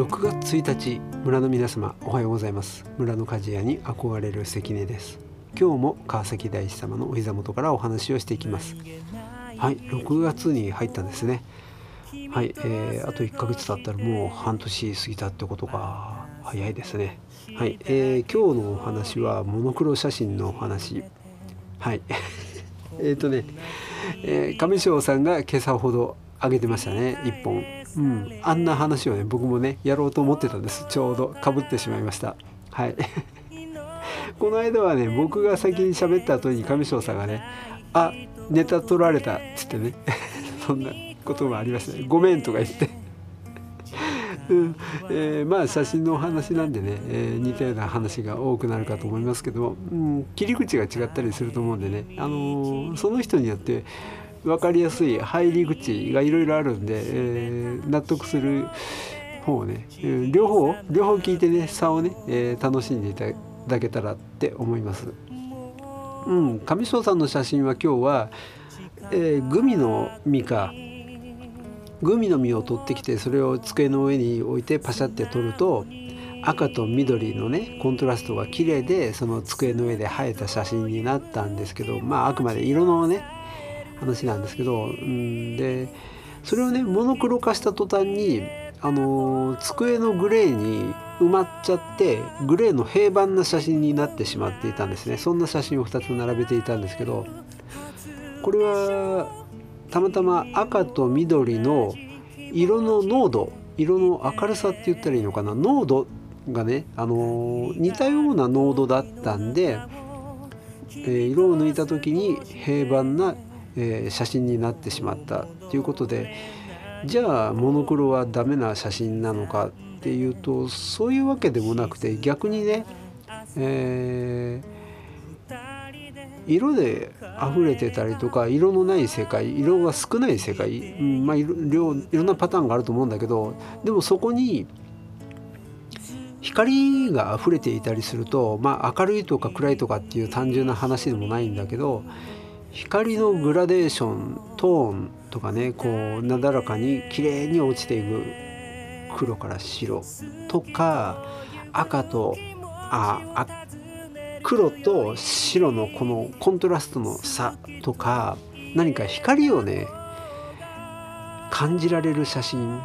6月1日村の皆様おはようございます。村の鍛冶屋に憧れる関根です。今日も川崎大師様のお膝元からお話をしていきます。はい6月に入ったんですね。はい、えー、あと1ヶ月経ったらもう半年過ぎたってことが早いですね。はい、えー、今日のお話はモノクロ写真のお話。はい。えっとね、えー、上条さんが今朝ほど上げてましたね1本。うん、あんな話をね僕もねやろうと思ってたんです。ちょうどかぶってしまいました。はい。この間はね僕が先に喋った後に上庄さんがね「あネタ取られた」っつってね。そんなこともありましたね「ごめん」とか言って。うん。えー、まあ写真のお話なんでね、えー、似たような話が多くなるかと思いますけど、うん、切り口が違ったりすると思うんでね、あのー、その人によって分かりやすい入り口がいろいろあるんで、えー、納得する方をね両方両方聞いてね差をね、えー、楽しんでいただけたらって思います。うん、上庄さんの写真は今日は、えー、グミの実かグミの実を取ってきてそれを机の上に置いてパシャって取ると赤と緑のねコントラストが綺麗でその机の上で映えた写真になったんですけどまああくまで色のね話なんですけど、うん、でそれをねモノクロ化した途端にあの机のグレーに埋まっちゃってグレーの平板な写真になってしまっていたんですね。そんな写真を2つ並べていたんですけどこれはたまたま赤と緑の色の濃度色の明るさって言ったらいいのかな？濃度がね、あの似たような濃度だったんで、えー、色を抜いた時に平板なえー、写真になってしまったということでじゃあモノクロはダメな写真なのかっていうとそういうわけでもなくて逆にね、えー、色で溢れてたりとか色のない世界色が少ない世界、まあ、いろいろんなパターンがあると思うんだけどでもそこに光が溢れていたりすると、まあ、明るいとか暗いとかっていう単純な話でもないんだけど光のグラデーショントーンとかねこうなだらかに綺麗に落ちていく黒から白とか赤とああ黒と白のこのコントラストの差とか何か光をね感じられる写真。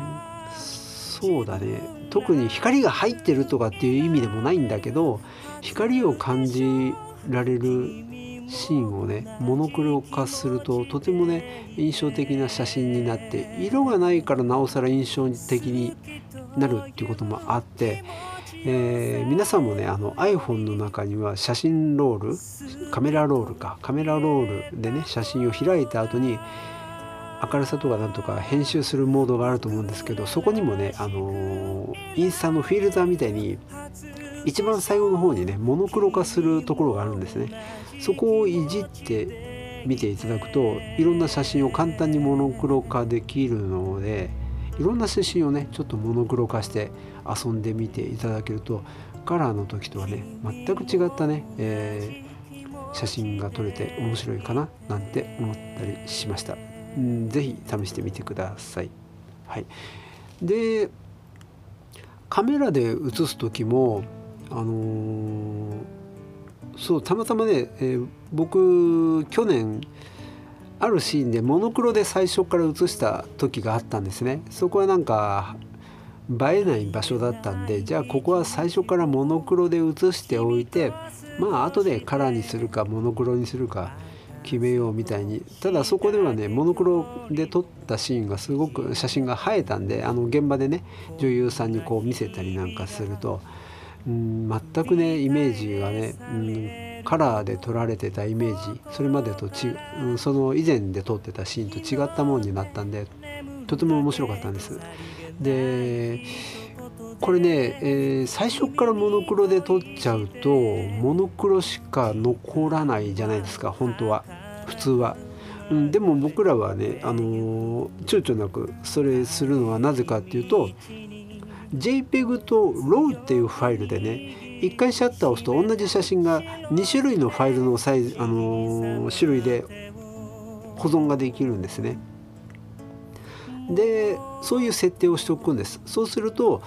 そうだね。特に光が入ってるとかっていう意味でもないんだけど光を感じられるシーンをねモノクロ化するととてもね印象的な写真になって色がないからなおさら印象的になるっていうこともあって、えー、皆さんもねあの iPhone の中には写真ロールカメラロールかカメラロールでね写真を開いた後に明るさとかなんとか編集するモードがあると思うんですけどそこにもね、あの、インスタのフィルターみたいに一番最後の方にねモノクロ化するところがあるんですねそこをいじって見ていただくといろんな写真を簡単にモノクロ化できるのでいろんな写真をねちょっとモノクロ化して遊んでみていただけるとカラーの時とはね全く違ったね、えー、写真が撮れて面白いかななんて思ったりしました。うん、ぜひ試してみてください。はい、でカメラで写す時もあのー、そうたまたまね、えー、僕去年あるシーンでモノクロで最初から写した時があったんですね。そこはなんか映えない場所だったんでじゃあここは最初からモノクロで写しておいてまあ後でカラーにするかモノクロにするか決めようみたいに。ただそこではねモノクロで撮ったシーンがすごく写真が映えたんであの現場でね女優さんにこう見せたりなんかするとうん全くねイメージがね、うん、カラーで撮られてたイメージそれまでとち、うん、その以前で撮ってたシーンと違ったものになったんでとても面白かったんです。でこれね、えー、最初からモノクロで撮っちゃうとモノクロしか残らないじゃないですか本当は普通は。うん、でも僕らはね、あのー、躊躇なくそれするのはなぜかっていうと JPEG と RAW っていうファイルでね一回シャッターを押すと同じ写真が2種類のファイルのサイズ、あのー、種類で保存ができるんですね。でそういう設定をしておくんです。そうすると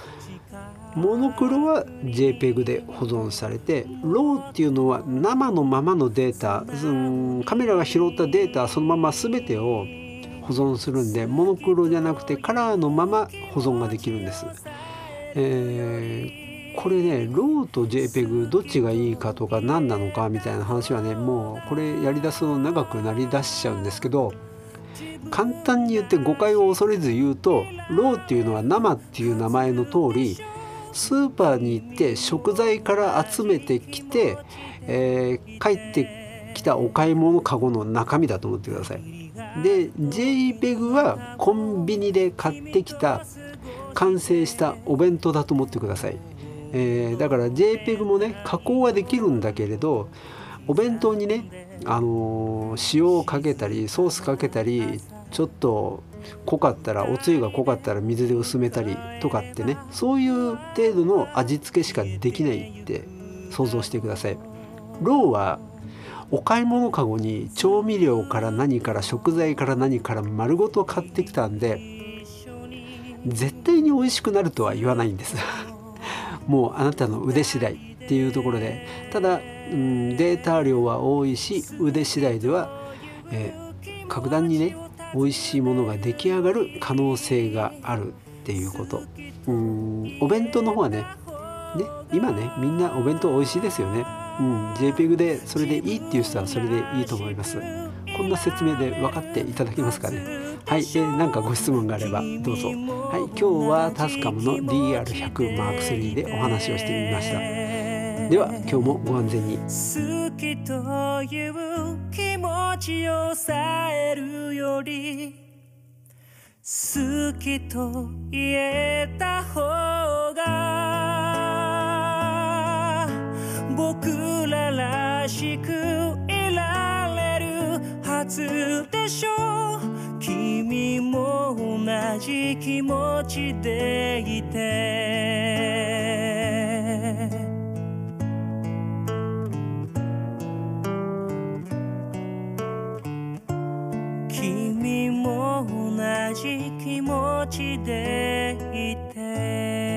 モノクロは JPEG で保存されて RAW っていうのは生のままのデータ、うん、カメラが拾ったデータそのまま全てを保存するんでモノクロじゃなくてカラーのまま保存ができるんです。えー、これね RAW と JPEG どっちがいいかとか何なのかみたいな話はねもうこれやりだすと長くなりだしちゃうんですけど簡単に言って誤解を恐れず言うと RAW っていうのは生っていう名前の通りスーパーに行って食材から集めてきて、えー、帰ってきたお買い物かごの中身だと思ってください。で JPEG はコンビニで買ってきた完成したお弁当だと思ってください。えー、だから JPEG もね加工はできるんだけれどお弁当にね、あのー、塩をかけたりソースかけたりちょっと濃かったらおつゆが濃かったら水で薄めたりとかってねそういう程度の味付けしかできないって想像してください。ローはお買い物かごに調味料から何から食材から何から丸ごと買ってきたんで絶対に美味しくなるとは言わないんです。もうあなたの腕次第っていうところで。ただ、うん、データ量は多いし腕次第では、えー、格段にね美味しいものが出来上がる可能性があるっていうこと。うんお弁当の方はねね今ねみんなお弁当美味しいですよね。うん JPEG でそれでいいっていう人はそれでいいと思います。こんな説明で分かっていただけますかね。はい、えー、なんかご質問があればどうぞ。はい今日はタスカムの DR100 マーク3でお話をしてみました。では今日もご安全に。好きという気持ちを伝えるより好きと言えた方が僕ららしくいられるはずでしょう。君も同じ気持ちでいて。君も同じ気持ちでいて。